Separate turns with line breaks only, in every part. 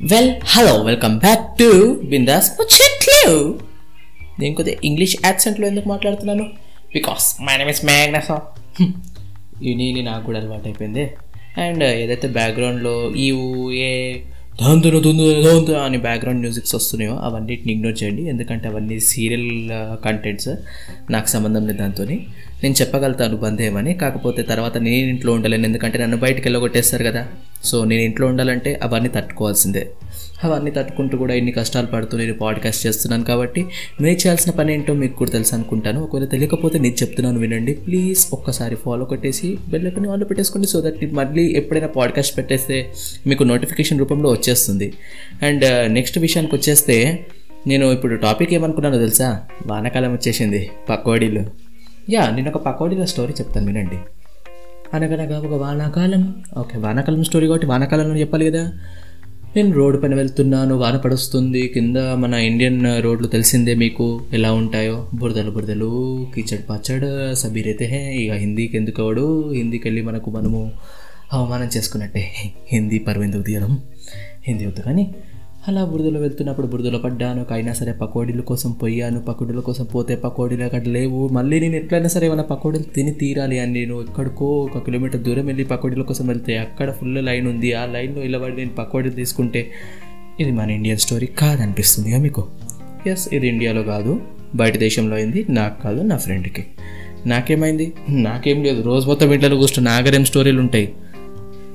Well hello welcome back to Bindaas Muchchatlu నేను కొద్దిగా English యాక్సెంట్లో ఎందుకు మాట్లాడుతున్నాను? Because my name is Magnus ఈ నాకు కూడా అలవాటు అయిపోయింది. అండ్ uh, ఏదైతే బ్యాక్గ్రౌండ్లో ఈ ఏ ఏ దుందును దాంతో అని బ్యాక్గ్రౌండ్ మ్యూజిక్స్ వస్తున్నాయో అవన్నిటిని ఇగ్నోర్ చేయండి. ఎందుకంటే అవన్నీ సీరియల్ కంటెంట్స్ uh, నాకు సంబంధం లేదు దాంతో నేను చెప్పగలుగుతాను బంధేమని కాకపోతే తర్వాత నేను ఇంట్లో ఉండలేను. ఎందుకంటే నన్ను బయటికి వెళ్ళగొట్టేస్తారు కదా. సో నేను ఇంట్లో ఉండాలంటే అవన్నీ తట్టుకోవాల్సిందే. అవన్నీ తట్టుకుంటూ కూడా ఇన్ని కష్టాలు పడుతూ నేను పాడ్కాస్ట్ చేస్తున్నాను కాబట్టి మీరు చేయాల్సిన పని ఏంటో మీకు కూడా తెలుసు అనుకుంటాను. ఒకవేళ తెలియకపోతే నేను చెప్తున్నాను వినండి. ప్లీజ్ ఒక్కసారి ఫాలో కొట్టేసి బెల్లకొని వాళ్ళు పెట్టేసుకోండి సో దట్ మళ్ళీ ఎప్పుడైనా పాడ్కాస్ట్ పెట్టేస్తే మీకు నోటిఫికేషన్ రూపంలో వచ్చేస్తుంది. అండ్ uh, నెక్స్ట్ విషయానికి వచ్చేస్తే నేను ఇప్పుడు టాపిక్ ఏమనుకున్నానో తెలుసా? వానాకాలం వచ్చేసింది పకోడీలు. యా నేను ఒక పకోడీల స్టోరీ చెప్తాను వినండి. అనగనగా ఒక వానాకాలం. ఓకే వానాకాలం స్టోరీ కాబట్టి వానాకాలంలో చెప్పాలి కదా? నేను రోడ్డు పైన వెళ్తున్నాను వాన పడుస్తుంది కింద మన ఇండియన్ రోడ్లు తెలిసిందే మీకు ఎలా ఉంటాయో? బురదలు బురదలు కిచడ్ పచ్చడ్ సబీరైతే హే ఇక హిందీకి ఎందుకు అవడు హిందీకి వెళ్ళి మనకు మనము అవమానం చేసుకున్నట్టే. హిందీ పరువు ఎందుకు తీయడం? హిందీ వద్దు కానీ అలా బురదలో వెళ్తున్నప్పుడు బురదలో పడ్డాను. అయినా సరే పకోడీల కోసం పోయాను. పకోడీల కోసం పోతే పకోడీలు అక్కడ లేవు. మళ్ళీ నేను ఎట్లయినా సరే ఏమైనా పకోడీలు తిని తీరాలి అని నేను ఎక్కడికో ఒక కిలోమీటర్ దూరం వెళ్ళి పకోడీల కోసం వెళ్తే అక్కడ ఫుల్ లైన్ ఉంది. ఆ లైన్లో నిలబడి నేను పకోడీలు తీసుకుంటే ఇది మన ఇండియన్ స్టోరీ కాదనిపిస్తుందిగా మీకు? ఎస్ ఇది ఇండియాలో కాదు. బయట దేశంలో అయింది. నాకు కాదు నా ఫ్రెండ్కి నాకేమైంది? నాకేం లేదు. రోజు మొత్తం ఇంట్లో కూర్చుని నాగరేం స్టోరీలు ఉంటాయి.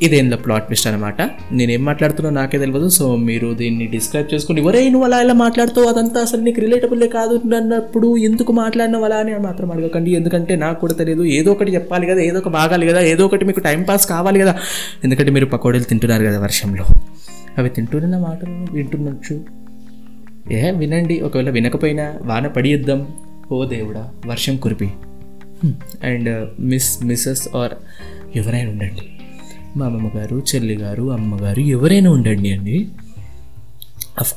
ఇదేందో ప్లాట్ ట్విస్ట్ అనమాట నేనేం మాట్లాడుతున్నా నాకే తెలియదు సో మీరు దీన్ని డిస్క్రైబ్ చేసుకుని ఎవరే నువ్వు అలా ఇలా మాట్లాడుతావు? అదంతా అసలు నీకు రిలేటబుల్లే కాదు అన్నప్పుడు ఎందుకు మాట్లాడినావు అలా? అని మాత్రం అడగకండి. ఎందుకంటే నాకు కూడా తెలియదు ఏదో ఒకటి చెప్పాలి కదా ఏదో ఒక బాగాలి కదా ఏదో ఒకటి మీకు టైం పాస్ కావాలి కదా. ఎందుకంటే మీరు పకోడీలు తింటున్నారు కదా వర్షంలో. అవి తింటున్న మాటలు వింటున్నచ్చు. ఏ వినండి. ఒకవేళ వినకపోయినా వాన పడియద్దాం. ఓ దేవుడా వర్షం కురిపి. Hmm. And miss Mrs or ఎవరైనా ఉండండి. మా అమ్మమ్మ గారు చెల్లిగారు అమ్మగారు ఎవరైనా ఉండండి అండి.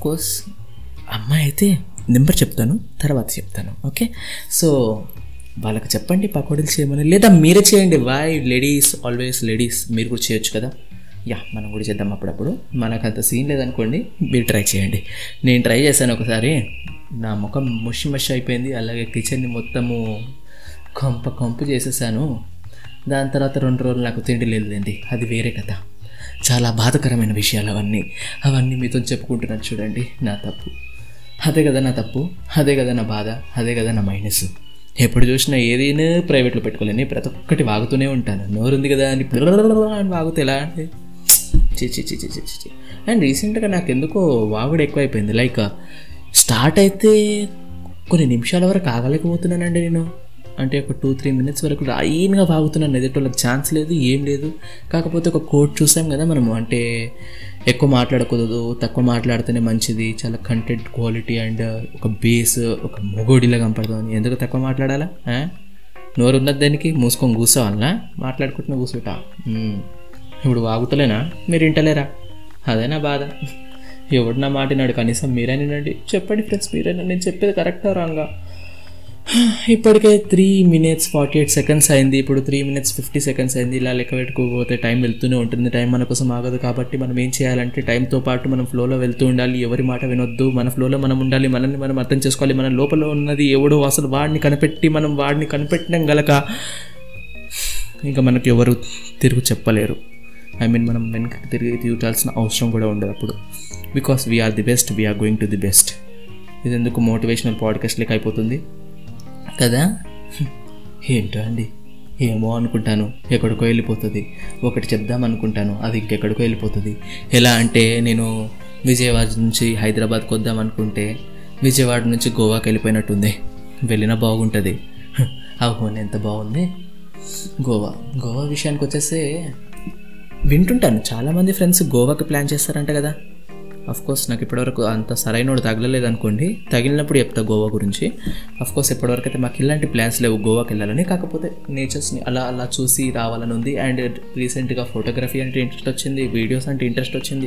కోర్స్ అమ్మాయి అయితే నెంబర్ చెప్తాను తర్వాత చెప్తాను ఓకే? సో వాళ్ళకి చెప్పండి పకోడీలు చేయమని. లేదా మీరే చేయండి. వై లేడీస్ ఆల్వేస్ లేడీస్ మీరు కూడా చేయొచ్చు కదా? యా మనం కూడా చేద్దాం అప్పుడప్పుడు. మనకు అంత సీన్ లేదనుకోండి మీరు ట్రై చేయండి. నేను ట్రై చేశాను ఒకసారి. నా ముఖం ముషి మషి అయిపోయింది. అలాగే కిచెన్ని మొత్తము కంప కంపు చేసేసాను. దాని తర్వాత రెండు రోజులు నాకు తిండి లేదండి. అది వేరే కథ. చాలా బాధకరమైన విషయాలు అవన్నీ. అవన్నీ మీతో చెప్పుకుంటున్నాను చూడండి. నా తప్పు. అదే కదా నా తప్పు. అదే కదా నా బాధ. అదే కదా నా మైనస్ ఎప్పుడు చూసినా ఏదైనా ప్రైవేట్లో పెట్టుకోలేని ప్రతి ఒక్కటి వాగుతూనే ఉంటాను. నోరుంది కదా అని అని వాగుతే ఎలా అంటే చి చి చి చి చి చి చి. అండ్ రీసెంట్గా నాకు ఎందుకో వాగుడు ఎక్కువైపోయింది. లైక్ స్టార్ట్ అయితే కొన్ని నిమిషాల వరకు ఆగలేకపోతున్నానండి నేను. అంటే ఒక టూ త్రీ మినిట్స్ వరకు లైన్గా వాగుతున్నాను ఎదుటోళ్ళకి ఛాన్స్ లేదు ఏం లేదు. కాకపోతే ఒక కోట్ చూసాం కదా మనము అంటే ఎక్కువ మాట్లాడకూడదు తక్కువ మాట్లాడితేనే మంచిది చాలా కంటెంట్ క్వాలిటీ అండ్ ఒక బేస్ ఒక మొగోడిలా కనపడుతుంది. ఎందుకు తక్కువ మాట్లాడాలా? నోరు ఉన్నది దానికి? మూసుకొని కూర్చోవాలనా? మాట్లాడుకుంటున్నా కూర్చోటా. ఇప్పుడు వాగుతలేనా? మీరు ఇంటలేరా అదేనా బాధ. ఎవడు నా మాటినాడు కనీసం మీరే నినండి చెప్పండి ఫ్రెండ్స్ మీరేనా. నేను చెప్పేది కరెక్టా రాంగా ఇప్పటికే three minutes forty eight seconds అయింది. ఇప్పుడు త్రీ మినిట్స్ ఫిఫ్టీ సెకండ్స్ అయింది. ఇలా లెక్క పెట్టుకోకపోతే టైం వెళ్తూనే ఉంటుంది. టైం మన కోసం ఆగదు కాబట్టి మనం ఏం చేయాలంటే టైంతో పాటు మనం ఫ్లోలో వెళ్తూ ఉండాలి. ఎవరి మాట వినొద్దు. మన ఫ్లోలో మనం ఉండాలి. మనల్ని మనం అర్థం చేసుకోవాలి. మన లోపల ఉన్నది ఎవడో అసలు వాడిని కనిపెట్టి మనం వాడిని కనిపెట్టడం గలక ఇంకా మనకు ఎవరు తిరుగు చెప్పలేరు. ఐ మీన్ మనం వెనక్కి తిరిగి తీర్చాల్సిన అవసరం కూడా ఉండదు అప్పుడు. Because we are the best we are going to the best ఇది ఎందుకు మోటివేషనల్ పాడ్కాస్ట్ లెక్క అయిపోతుంది? కదా? ఏంటో అండి? ఏమో అనుకుంటాను. ఎక్కడికో వెళ్ళిపోతుంది. ఒకటి చెప్దాం అనుకుంటాను. అది ఇంకెక్కడికో వెళ్ళిపోతుంది. ఎలా అంటే నేను విజయవాడ నుంచి హైదరాబాద్కి వద్దాం అనుకుంటే విజయవాడ నుంచి గోవాకి వెళ్ళిపోయినట్టుంది. వెళ్ళినా బాగుంటుంది. అవును ఎంత బాగుంది. గోవా. గోవా విషయానికి వచ్చేస్తే వింటుంటాను. చాలామంది ఫ్రెండ్స్ గోవాకి ప్లాన్ చేస్తారంట కదా. కోర్స్ నాకు ఇప్పటివరకు అంత సరైనోడు తగలలేదు అనుకోండి తగిలినప్పుడు చెప్తా గోవా గురించి. అఫ్ కోర్స్ ఇప్పటివరకు అయితే మాకు ఇలాంటి ప్లాన్స్ లేవు గోవాకి వెళ్ళాలని. కాకపోతే నేచర్స్ని అలా అలా చూసి రావాలని ఉంది. అండ్ రీసెంట్గా ఫోటోగ్రఫీ అంటే ఇంట్రెస్ట్ వచ్చింది వీడియోస్ అంటే ఇంట్రెస్ట్ వచ్చింది.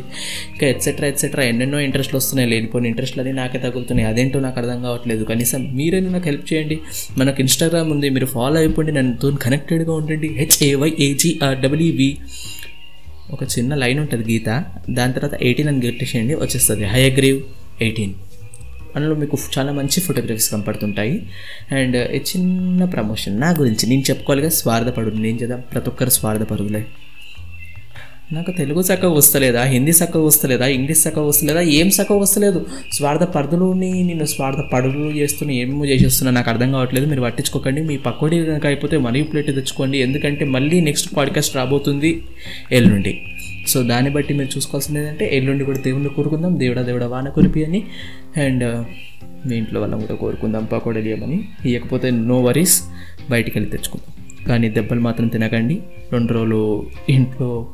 ఇంకా ఎట్సెట్రా ఎట్సెట్రా ఎన్నెన్నో ఇంట్రెస్ట్లు వస్తున్నాయి. లేనిపోయిన ఇంట్రెస్ట్లు అని నాకే తగులుతున్నాయి. అదేంటో నాకు అర్థం కావట్లేదు. కనీసం మీరైనా నాకు హెల్ప్ చేయండి. మనకు ఇన్స్టాగ్రామ్ ఉంది. మీరు ఫాలో అయిపోండి. నన్నుతో కనెక్టెడ్గా ఉండండి. హెచ్ఏవై ఏజీఆర్ డబ్ల్యూబి ఒక చిన్న లైన్ ఉంటుంది గీత. దాని తర్వాత ఎయిటీన్ అని గెట్టేసేయండి వచ్చేస్తుంది. హై అగ్రీవ్ ఎయిటీన్ అందులో మీకు చాలా మంచి ఫోటోగ్రఫీస్ కనపడుతుంటాయి. అండ్ ఈ చిన్న ప్రమోషన్ నా గురించి నేను చెప్పుకోవాలిగా స్వార్థపడు నేను చేద్దాం ప్రతి ఒక్కరు స్వార్థపరులే. నాకు తెలుగు చక్కగా వస్తలేదా? హిందీ చక్కగా వస్తలేదా? ఇంగ్లీష్ చక్కగా వస్తలేదా? ఏం చక్కగా వస్తలేదు? స్వార్థ పరుదులోని నేను స్వార్థ పడులు చేస్తున్నా ఏమేమో చేసేస్తున్నా. నాకు అర్థం కావట్లేదు. మీరు పట్టించుకోకండి. మీ పక్కోడి కనుక అయిపోతే మరీ ప్లేట్ తెచ్చుకోండి. ఎందుకంటే మళ్ళీ నెక్స్ట్ పాడ్కాస్ట్ రాబోతుంది ఎల్లుండి. సో దాన్ని బట్టి మీరు చూసుకోవాల్సింది ఏంటంటే ఎల్లుండి కూడా దేవుణ్ణి కోరుకుందాం. దేవుడా దేవుడా వాన కురిపి అని. అండ్ మీ ఇంట్లో వాళ్ళని కూడా కోరుకుందాం. పకోడలు ఇవ్వమని ఇవ్వకపోతే నో వరీస్. బయటికి వెళ్ళి తెచ్చుకుందాం. కానీ దెబ్బలు మాత్రం తినకండి. రెండు రోజులు ఇంట్లో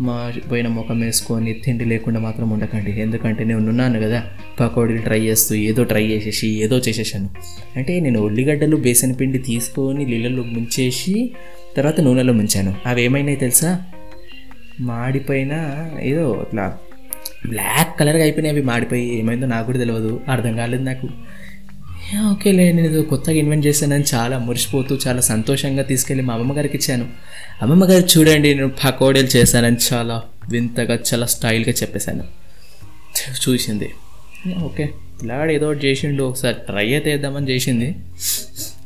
మా పోయిన ముఖం వేసుకొని తిండి లేకుండా మాత్రం ఉండకండి. ఎందుకంటే నేను ఉన్నాను కదా. పకోడీలు ట్రై చేస్తూ ఏదో ట్రై చేసేసి ఏదో చేసేసాను. అంటే నేను ఉల్లిగడ్డలు బేసన్ పిండి తీసుకొని నీళ్ళలో ముంచేసి తర్వాత నూనెలో ముంచాను. అవి ఏమైనాయి తెలుసా? మాడిపోయిన ఏదో అట్లా బ్లాక్ కలర్గా అయిపోయినాయి. అవి మాడిపోయి ఏమైందో నాకు కూడా తెలియదు అర్థం కాలేదు నాకు. ఓకేలే నేను ఏదో కొత్తగా ఇన్వెంట్ చేశానని చాలా మురిసిపోతూ చాలా సంతోషంగా తీసుకెళ్ళి మా అమ్మమ్మ గారికి ఇచ్చాను. అమ్మమ్మ గారు చూడండి నేను పకోడీలు చేశానని చాలా వింతగా చాలా స్టైల్గా చెప్పేశాను. చూసింది. ఓకే. పిల్లాడు ఏదో ఒకటి చేసిండు ఒకసారి ట్రై అయితే వేద్దామని చేసింది.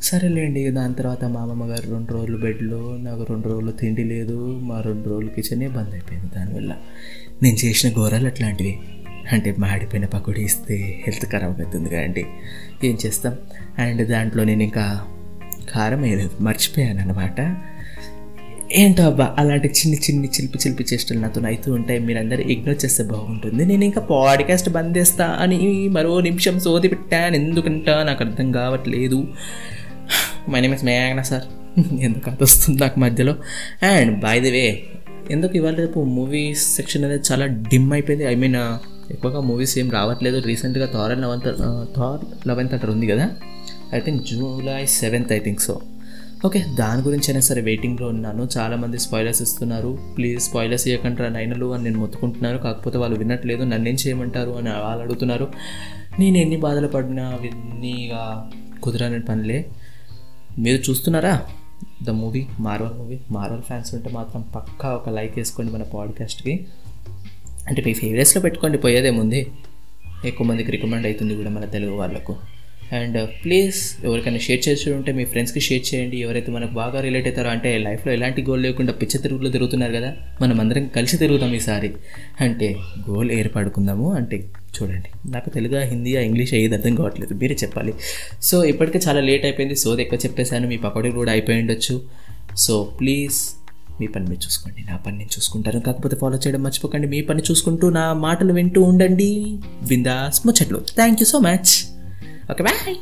సరేలేండి దాని తర్వాత మా అమ్మమ్మ గారు రెండు రోజులు బెడ్లో నాకు రెండు రోజులు తిండి లేదు మా రెండు రోజులు కిచెనే బంద్ అయిపోయింది దానివల్ల. నేను చేసిన ఘోరాలు అట్లాంటివి. అంటే మాడిపోయిన పకోడీ ఇస్తే హెల్త్ ఖరాబ్ అవుతుంది కదండి. ఏం చేస్తాం? అండ్ దాంట్లో నేను ఇంకా కారం వేయలేదు మర్చిపోయాను అనమాట ఏంటో అబ్బా అలాంటి చిన్ని చిన్ని చిలిపి చిలిపి చేష్టలు నాతో అవుతూ ఉంటాయి. మీరందరూ ఇగ్నోర్ చేస్తే బాగుంటుంది. నేను ఇంకా పాడ్కాస్ట్ బంద్ చేస్తా అని మరో నిమిషం సోది పెట్టాను. ఎందుకంటా నాకు అర్థం కావట్లేదు. మై నేమ్ ఇస్ మేఘన సార్ ఎందుకు అది వస్తుంది నాకు మధ్యలో? అండ్ బై ద వే ఎందుకు ఇవాళ రేపు మూవీ సెక్షన్ అనేది చాలా డిమ్ అయిపోయింది? ఐ మీన్ ఎక్కువగా మూవీస్ ఏం రావట్లేదు. రీసెంట్గా థార్ లెవెన్త్ థార్ లెవెన్త్ అట్లా ఉంది కదా? I think July seventh I think so okay దాని గురించి అయినా సరే వెయిటింగ్లో ఉన్నాను. చాలామంది స్పాయిలర్స్ ఇస్తున్నారు. ప్లీజ్ స్పాయిలర్స్ ఇవ్వకంటారా నైనలు అని నేను మొత్తుకుంటున్నాను. కాకపోతే వాళ్ళు వినట్లేదు. నన్ను ఏం చేయమంటారు అని వాళ్ళు అడుగుతున్నారు. నేను ఎన్ని బాధలు పడినా విన్నీగా కుదరని పనులే. మీరు చూస్తున్నారా? The movie Marvel movie Marvel fans ఉంటే మాత్రం పక్కా ఒక లైక్ వేసుకోండి మన పాడ్కాస్ట్కి అంటే మీ ఫేవరెట్స్లో పెట్టుకోండి పోయేదేముంది ఎక్కువ మందికి రికమెండ్ అవుతుంది కూడా మన తెలుగు వాళ్ళకు. అండ్ ప్లీజ్ uh, ఎవరికైనా షేర్ చేసి ఉంటే మీ ఫ్రెండ్స్కి షేర్ చేయండి. ఎవరైతే మనకు బాగా రిలేట్ అవుతారో అంటే లైఫ్లో ఎలాంటి గోల్ లేకుండా పిచ్చ తిరుగులో తిరుగుతున్నారు కదా మనం అందరం కలిసి తిరుగుతాం ఈసారి. అంటే గోల్ ఏర్పడుకుందాము అంటే చూడండి నాకు తెలుగు హిందీ ఇంగ్లీష్ ఏది అర్థం కావట్లేదు మీరే చెప్పాలి. సో ఇప్పటికే చాలా లేట్ అయిపోయింది సోది ఎక్కువ చెప్పేశాను మీ పకోడీ కూడా అయిపోయి ఉండొచ్చు. సో ప్లీజ్ మీ పని మీరు చూసుకోండి. నా పని నేను చూసుకుంటాను. కాకపోతే ఫాలో చేయడం మర్చిపోకండి. మీ పని చూసుకుంటూ నా మాటలు వింటూ ఉండండి. Bindaas Muchchatlu. Thank you so much okay bye